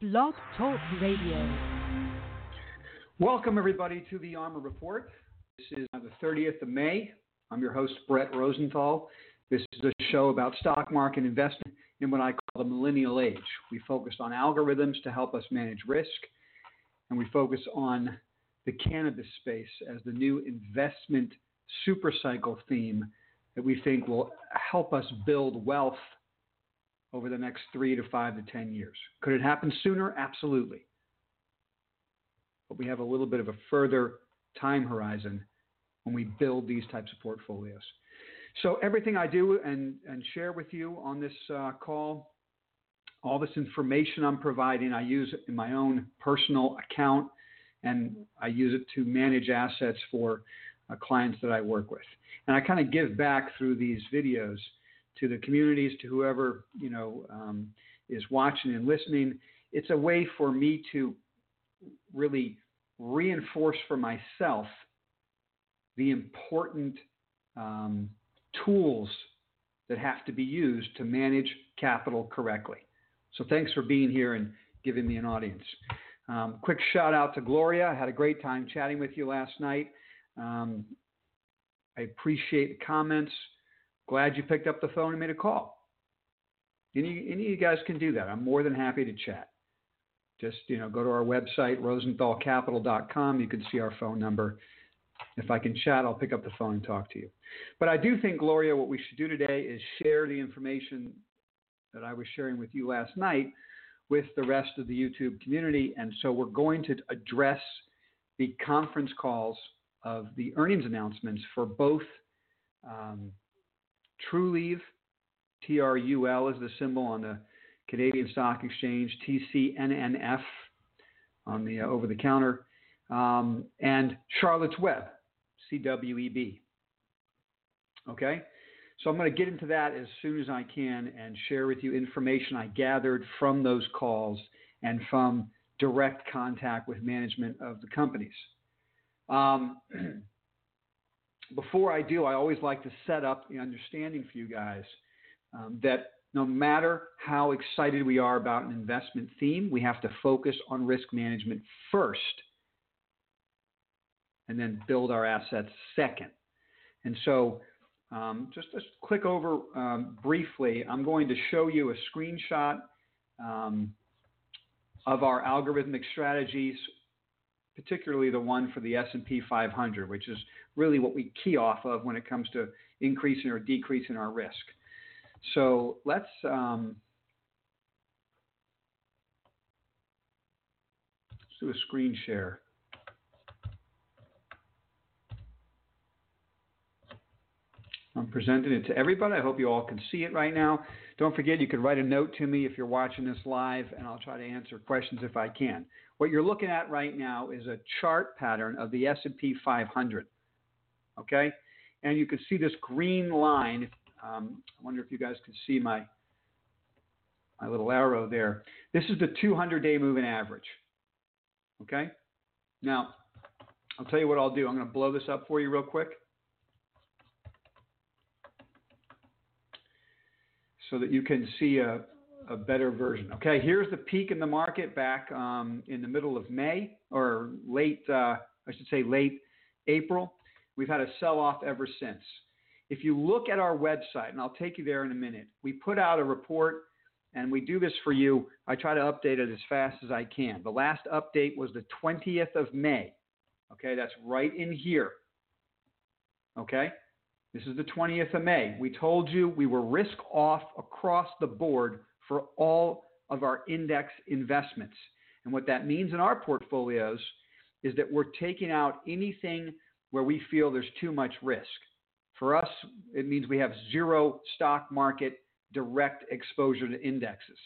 Blog Talk Radio. Welcome, everybody, to the ARMR Report. This is the 30th of May. I'm your host, Brett Rosenthal. This is a show about stock market investment in what I call the millennial age. We focus on algorithms to help us manage risk, and we focus on the cannabis space as the new investment supercycle theme that we think will help us build wealth over the next three to five to 10 years. Could it happen sooner? Absolutely. But we have a little bit of a further time horizon when we build these types of portfolios. So, everything I do and, and share with you on this uh, call, all this information I'm providing, I use in my own personal account and I use it to manage assets for uh, clients that I work with. And I kind of give back through these videos to the communities, to whoever you know um, is watching and listening. It's a way for me to really reinforce for myself the important um, tools that have to be used to manage capital correctly. So thanks for being here and giving me an audience. Um, quick shout out to Gloria. I had a great time chatting with you last night. Um, I appreciate the comments. Glad you picked up the phone and made a call. Any, any of you guys can do that. I'm more than happy to chat. Just you know, go to our website rosenthalcapital.com. You can see our phone number. If I can chat, I'll pick up the phone and talk to you. But I do think, Gloria, what we should do today is share the information that I was sharing with you last night with the rest of the YouTube community. And so we're going to address the conference calls of the earnings announcements for both um, Trulieve, TRUL is the symbol on the Canadian Stock Exchange, TCNNF on the uh, over the counter, um, and Charlotte's Web, CWEB. Okay? So I'm going to get into that as soon as I can and share with you information I gathered from those calls and from direct contact with management of the companies. Um, before I do, I always like to set up the understanding for you guys um, that no matter how excited we are about an investment theme, we have to focus on risk management first and then build our assets second. And so um, just to click over um, briefly, I'm going to show you a screenshot um, of our algorithmic strategies, particularly the one for the S&P 500, which is really what we key off of when it comes to increasing or decreasing our risk. So let's um, let's do a screen share. I'm presenting it to everybody. I hope you all can see it right now. Don't forget, you can write a note to me if you're watching this live, and I'll try to answer questions if I can. What you're looking at right now is a chart pattern of the S&P 500. Okay, and you can see this green line. Um, I wonder if you guys can see my my little arrow there. This is the 200-day moving average. Okay, now I'll tell you what I'll do. I'm going to blow this up for you real quick. so that you can see a, a better version. Okay, here's the peak in the market back um, in the middle of May or late, uh, I should say late April. We've had a sell off ever since. If you look at our website, and I'll take you there in a minute, we put out a report and we do this for you. I try to update it as fast as I can. The last update was the 20th of May. Okay, that's right in here. Okay, this is the 20th of May. We told you we were risk off across the board for all of our index investments. And what that means in our portfolios is that we're taking out anything where we feel there's too much risk. For us, it means we have zero stock market direct exposure to indexes.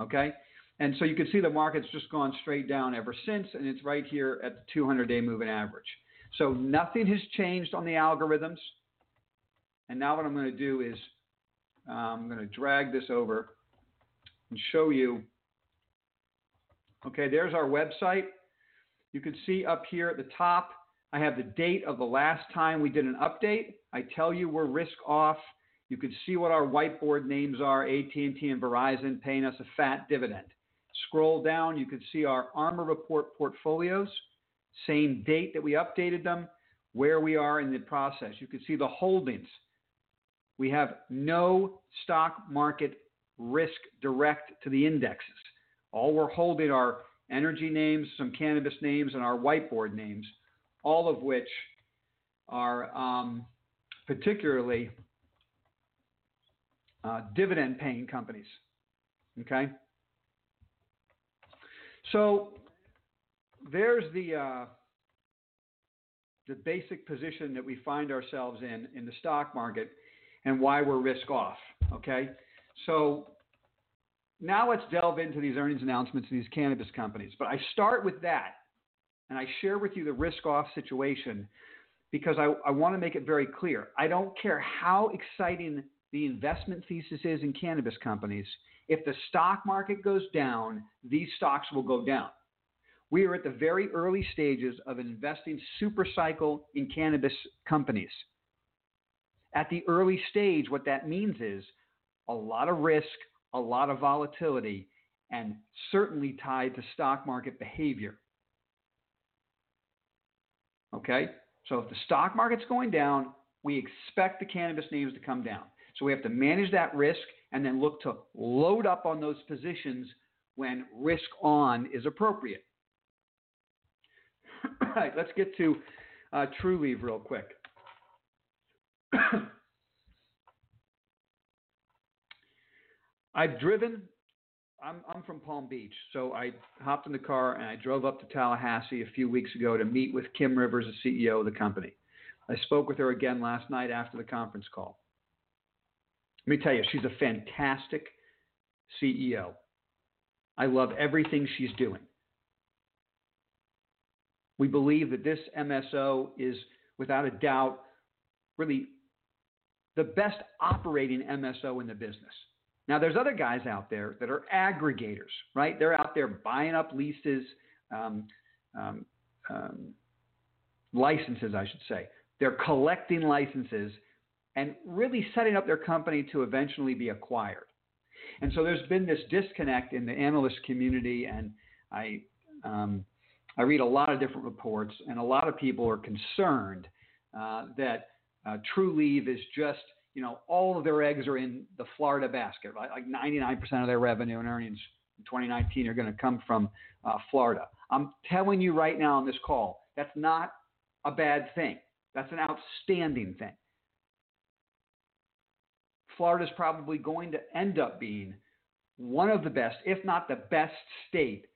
Okay? And so you can see the market's just gone straight down ever since, and it's right here at the 200 day moving average. So nothing has changed on the algorithms. And now what I'm going to do is uh, I'm going to drag this over and show you. Okay, there's our website. You can see up here at the top, I have the date of the last time we did an update. I tell you we're risk off. You can see what our whiteboard names are, AT&T and Verizon paying us a fat dividend. scroll down, you can see our ARMR Report portfolios, same date that we updated them, where we are in the process. You can see the holdings. We have no stock market risk direct to the indexes. All we're holding are energy names, some cannabis names, and our whiteboard names, all of which are um, particularly uh, dividend paying companies. Okay? So there's the, uh, the basic position that we find ourselves in in the stock market and why we're risk off. Okay? So now let's delve into these earnings announcements of these cannabis companies. But I start with that and I share with you the risk off situation because I, I want to make it very clear. I don't care how exciting the investment thesis is in cannabis companies. If the stock market goes down, these stocks will go down. We are at the very early stages of investing super cycle in cannabis companies. At the early stage, what that means is a lot of risk, a lot of volatility, and certainly tied to stock market behavior. Okay? So if the stock market's going down, we expect the cannabis names to come down. So we have to manage that risk and then look to load up on those positions when risk on is appropriate. All right, let's get to uh, Trulieve real quick. I've driven. I'm, I'm from Palm Beach, so I hopped in the car and I drove up to Tallahassee a few weeks ago to meet with Kim Rivers, the CEO of the company. I spoke with her again last night after the conference call. Let me tell you, she's a fantastic CEO. I love everything she's doing. We believe that this MSO is, without a doubt, really the best operating MSO in the business. Now, there's other guys out there that are aggregators, right? They're out there buying up leases, um, um, um, licenses, I should say. They're collecting licenses and really setting up their company to eventually be acquired. And so there's been this disconnect in the analyst community, and I, um, I read a lot of different reports, and a lot of people are concerned uh, that uh, Trulieve is just you know, all of their eggs are in the Florida basket, right? Like 99% of their revenue and earnings in 2019 are going to come from uh, Florida. I'm telling you right now on this call, that's not a bad thing. That's an outstanding thing. Florida is probably going to end up being one of the best, if not the best state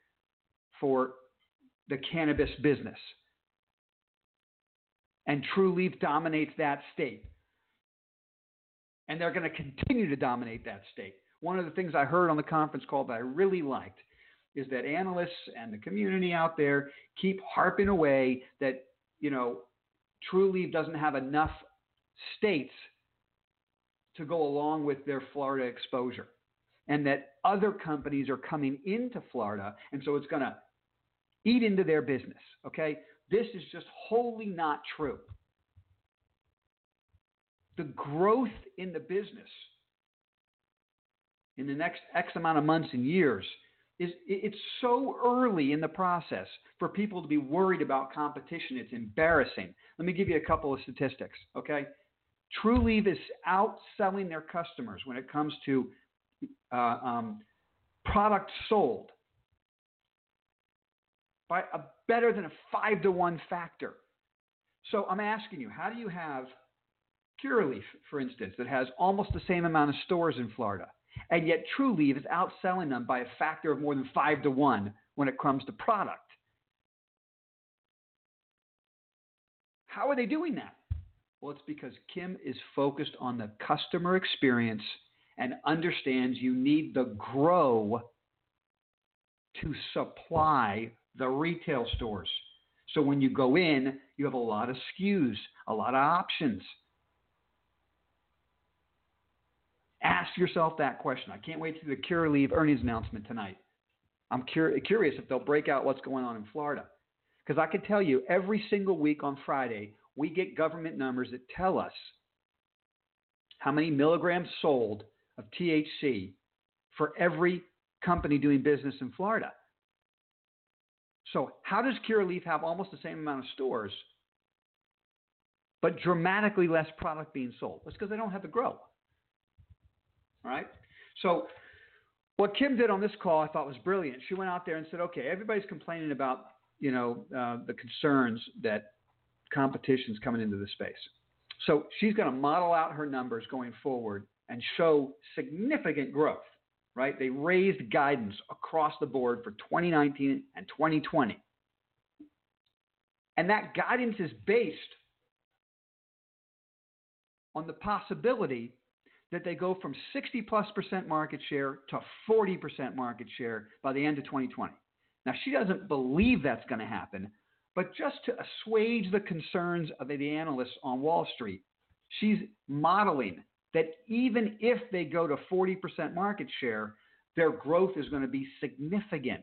for the cannabis business. And Trulieve dominates that state and they're going to continue to dominate that state. One of the things I heard on the conference call that I really liked is that analysts and the community out there keep harping away that, you know, Trulieve doesn't have enough states to go along with their Florida exposure. And that other companies are coming into Florida, and so it's going to eat into their business. Okay? This is just wholly not true the growth in the business in the next X amount of months and years is it's so early in the process for people to be worried about competition. It's embarrassing. Let me give you a couple of statistics, okay? Trulieve is outselling their customers when it comes to uh, um, product sold by a better than a five to one factor. So I'm asking you, how do you have Curaleaf, for instance, that has almost the same amount of stores in Florida, and yet Trulieve is outselling them by a factor of more than five to one when it comes to product. How are they doing that? Well, it's because Kim is focused on the customer experience and understands you need the grow to supply the retail stores. So when you go in, you have a lot of SKUs, a lot of options. Ask yourself that question. I can't wait to the Curaleaf earnings announcement tonight. I'm cur- curious if they'll break out what's going on in Florida. Because I can tell you, every single week on Friday, we get government numbers that tell us how many milligrams sold of THC for every company doing business in Florida. So, how does Curaleaf have almost the same amount of stores, but dramatically less product being sold? That's because they don't have to grow. Right? So, what Kim did on this call I thought was brilliant. She went out there and said, okay, everybody's complaining about, you know, uh, the concerns that competition's coming into the space. So she's going to model out her numbers going forward and show significant growth, right? They raised guidance across the board for 2019 and 2020. And that guidance is based on the possibility that they go from 60 plus percent market share to 40 percent market share by the end of 2020. Now, she doesn't believe that's going to happen, but just to assuage the concerns of the analysts on Wall Street, she's modeling that even if they go to 40% market share, their growth is going to be significant.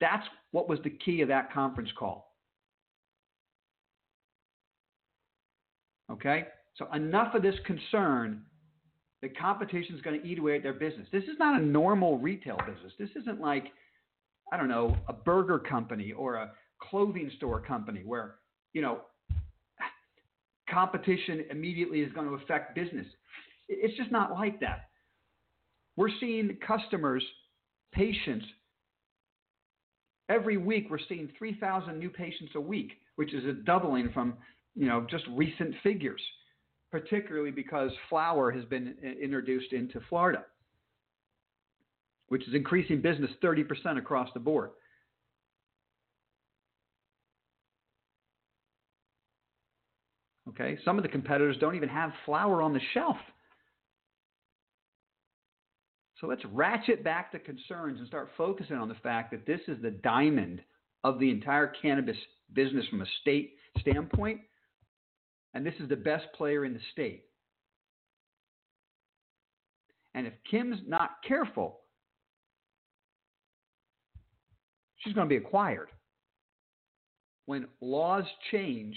That's what was the key of that conference call. Okay? So, enough of this concern that competition is going to eat away at their business. This is not a normal retail business. This isn't like, I don't know, a burger company or a clothing store company where, you know, competition immediately is going to affect business. It's just not like that. We're seeing customers, patients, every week we're seeing 3,000 new patients a week, which is a doubling from, you know, just recent figures, particularly because flower has been introduced into Florida, which is increasing business 30% across the board. Okay, some of the competitors don't even have flower on the shelf. So let's ratchet back the concerns and start focusing on the fact that this is the diamond of the entire cannabis business from a state standpoint. And this is the best player in the state. And if Kim's not careful, she's going to be acquired. When laws change,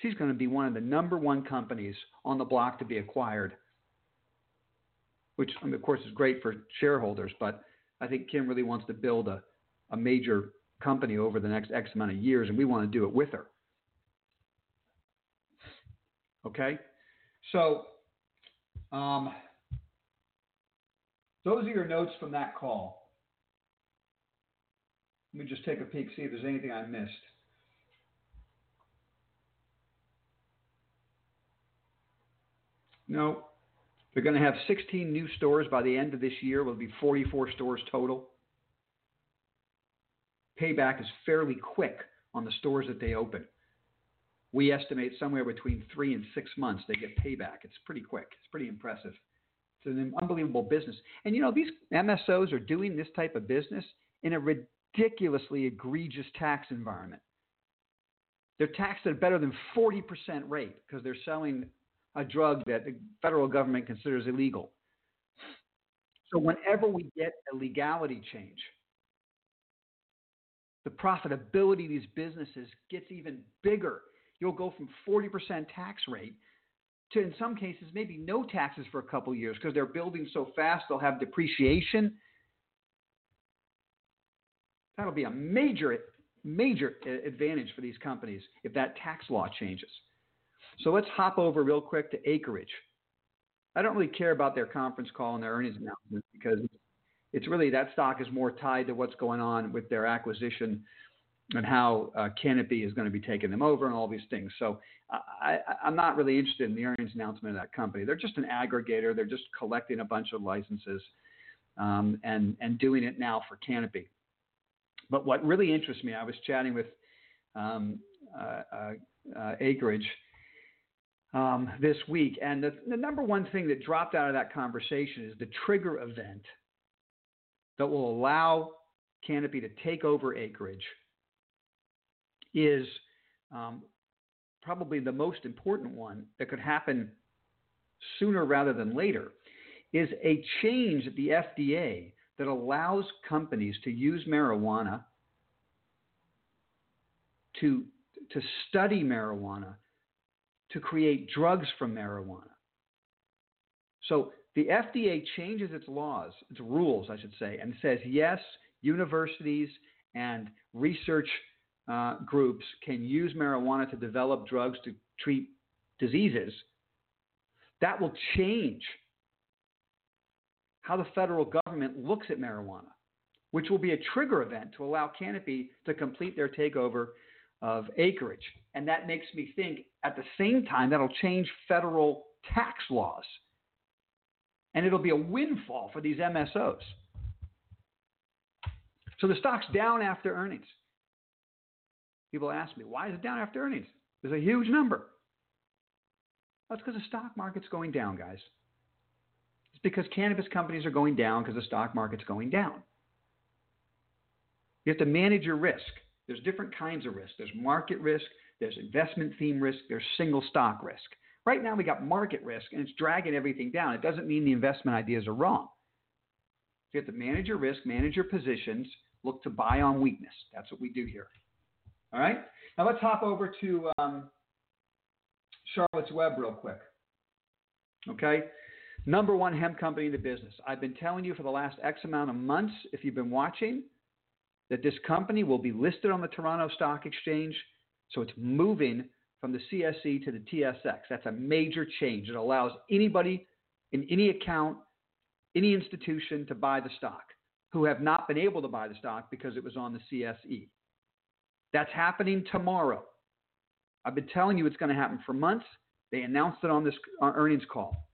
she's going to be one of the number one companies on the block to be acquired, which, of course, is great for shareholders. But I think Kim really wants to build a, a major company over the next X amount of years, and we want to do it with her. Okay? So, um, those are your notes from that call. Let me just take a peek, see if there's anything I missed. No. They're going to have 16 new stores by the end of this year. Will be 44 stores total. Payback is fairly quick on the stores that they open. We estimate somewhere between three and six months they get payback. It's pretty quick. It's pretty impressive. It's an unbelievable business. And you know, these MSOs are doing this type of business in a ridiculously egregious tax environment. They're taxed at a better than 40% rate because they're selling a drug that the federal government considers illegal. So whenever we get a legality change, the profitability of these businesses gets even bigger. You'll go from 40% tax rate to, in some cases, maybe no taxes for a couple years because they're building so fast they'll have depreciation. That'll be a major, major advantage for these companies if that tax law changes. So let's hop over real quick to Acreage. I don't really care about their conference call and their earnings announcement because it's really that stock is more tied to what's going on with their acquisition and how uh, Canopy is going to be taking them over and all these things. So I, am not really interested in the earnings announcement of that company. They're just an aggregator. They're just collecting a bunch of licenses um, and and doing it now for Canopy. But what really interests me, I was chatting with um, uh, uh, uh Acreage um, this week. And the, the number one thing that dropped out of that conversation is the trigger event that will allow Canopy to take over Acreage is um, probably the most important one that could happen sooner rather than later is a change at the FDA that allows companies to use marijuana to to study marijuana to create drugs from marijuana. So the FDA changes its laws, its rules, I should say, and says yes, universities and research uh, groups can use marijuana to develop drugs to treat diseases, that will change how the federal government looks at marijuana, which will be a trigger event to allow Canopy to complete their takeover of Acreage. And that makes me think at the same time that'll change federal tax laws. And it'll be a windfall for these MSOs. So the stock's down after earnings. People ask me, why is it down after earnings? There's a huge number. That's because the stock market's going down, guys. It's because cannabis companies are going down because the stock market's going down. You have to manage your risk. There's different kinds of risk. There's market risk, there's investment theme risk, there's single stock risk. Right now we got market risk and it's dragging everything down. It doesn't mean the investment ideas are wrong. You have to manage your risk, manage your positions, look to buy on weakness. That's what we do here. All right? Now let's hop over to um, Charlotte's Web real quick. Okay? Number one hemp company in the business. I've been telling you for the last X amount of months, if you've been watching, that this company will be listed on the Toronto Stock Exchange. So it's moving from the CSE to the TSX. That's a major change. It allows anybody in any account, any institution to buy the stock who have not been able to buy the stock because it was on the CSE. That's happening tomorrow. I've been telling you it's going to happen for months. They announced it on this uh, earnings call.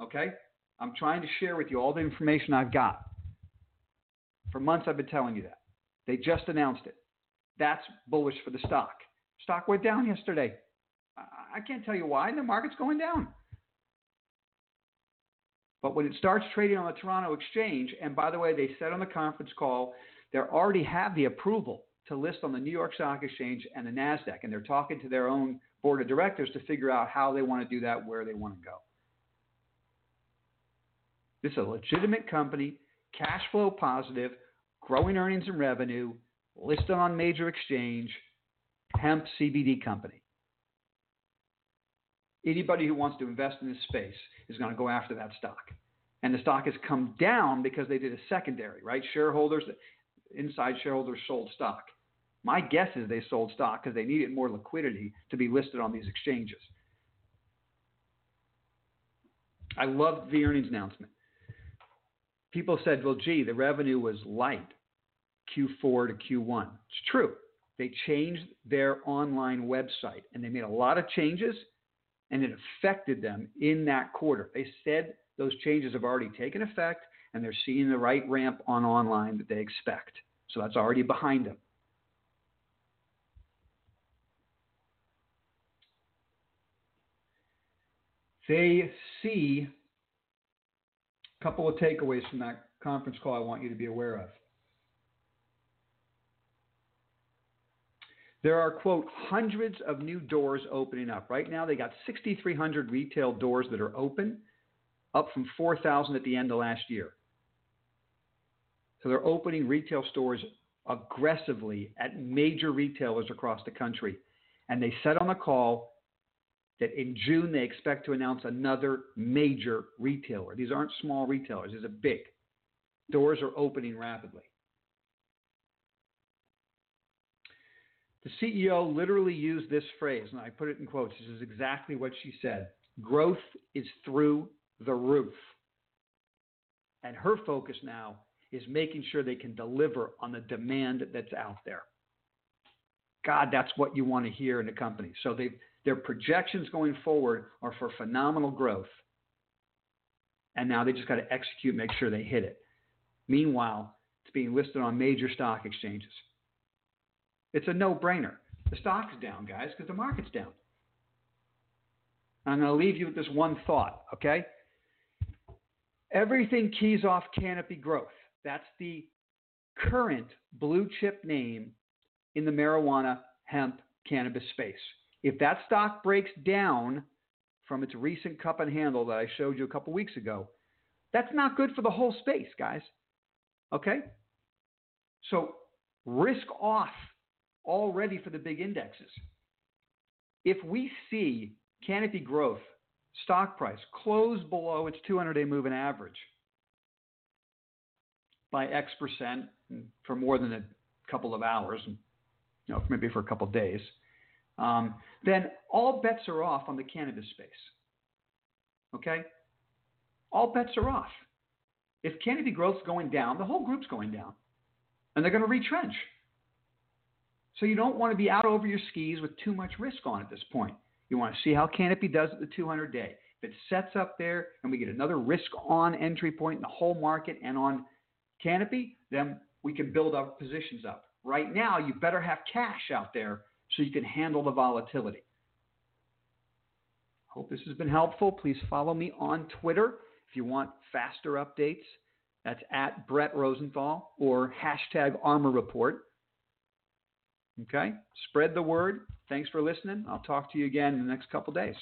Okay? I'm trying to share with you all the information I've got. For months, I've been telling you that. They just announced it. That's bullish for the stock. Stock went down yesterday. I can't tell you why. The market's going down. But when it starts trading on the Toronto Exchange, and by the way, they said on the conference call, they already have the approval to list on the New York Stock Exchange and the NASDAQ, and they're talking to their own board of directors to figure out how they want to do that, where they want to go. This is a legitimate company, cash flow positive, growing earnings and revenue, listed on major exchange, hemp CBD company. Anybody who wants to invest in this space is going to go after that stock. And the stock has come down because they did a secondary, right? Shareholders, inside shareholders sold stock. My guess is they sold stock because they needed more liquidity to be listed on these exchanges. I loved the earnings announcement. People said, well, gee, the revenue was light Q4 to Q1. It's true. They changed their online website and they made a lot of changes and it affected them in that quarter. They said those changes have already taken effect and they're seeing the right ramp on online that they expect. So that's already behind them. They see a couple of takeaways from that conference call I want you to be aware of. There are, quote, hundreds of new doors opening up. Right now, they got 6,300 retail doors that are open, up from 4,000 at the end of last year. So they're opening retail stores aggressively at major retailers across the country. And they said on the call that in June they expect to announce another major retailer. These aren't small retailers, these are big. Doors are opening rapidly. The CEO literally used this phrase, and I put it in quotes. This is exactly what she said Growth is through the roof. And her focus now is making sure they can deliver on the demand that's out there. God, that's what you want to hear in a company. So they've their projections going forward are for phenomenal growth. And now they just got to execute, make sure they hit it. Meanwhile, it's being listed on major stock exchanges. It's a no brainer. The stock's down, guys, because the market's down. I'm going to leave you with this one thought, okay? Everything keys off Canopy Growth. That's the current blue chip name in the marijuana, hemp, cannabis space. If that stock breaks down from its recent cup and handle that I showed you a couple weeks ago, that's not good for the whole space, guys. Okay? So risk off already for the big indexes. If we see Canopy Growth stock price close below its 200 day moving average by X percent for more than a couple of hours, you know, maybe for a couple of days, um, then all bets are off on the cannabis space. Okay? All bets are off. If Canopy Growth's going down, the whole group's going down. And they're going to retrench. So you don't want to be out over your skis with too much risk on at this point. You want to see how Canopy does at the 200 day. If it sets up there and we get another risk on entry point in the whole market and on Canopy, then we can build our positions up. Right now, you better have cash out there so you can handle the volatility. Hope this has been helpful. Please follow me on Twitter if you want faster updates. That's at Brett Rosenthal or hashtag ARMR Report. Okay? Spread the word. Thanks for listening. I'll talk to you again in the next couple days.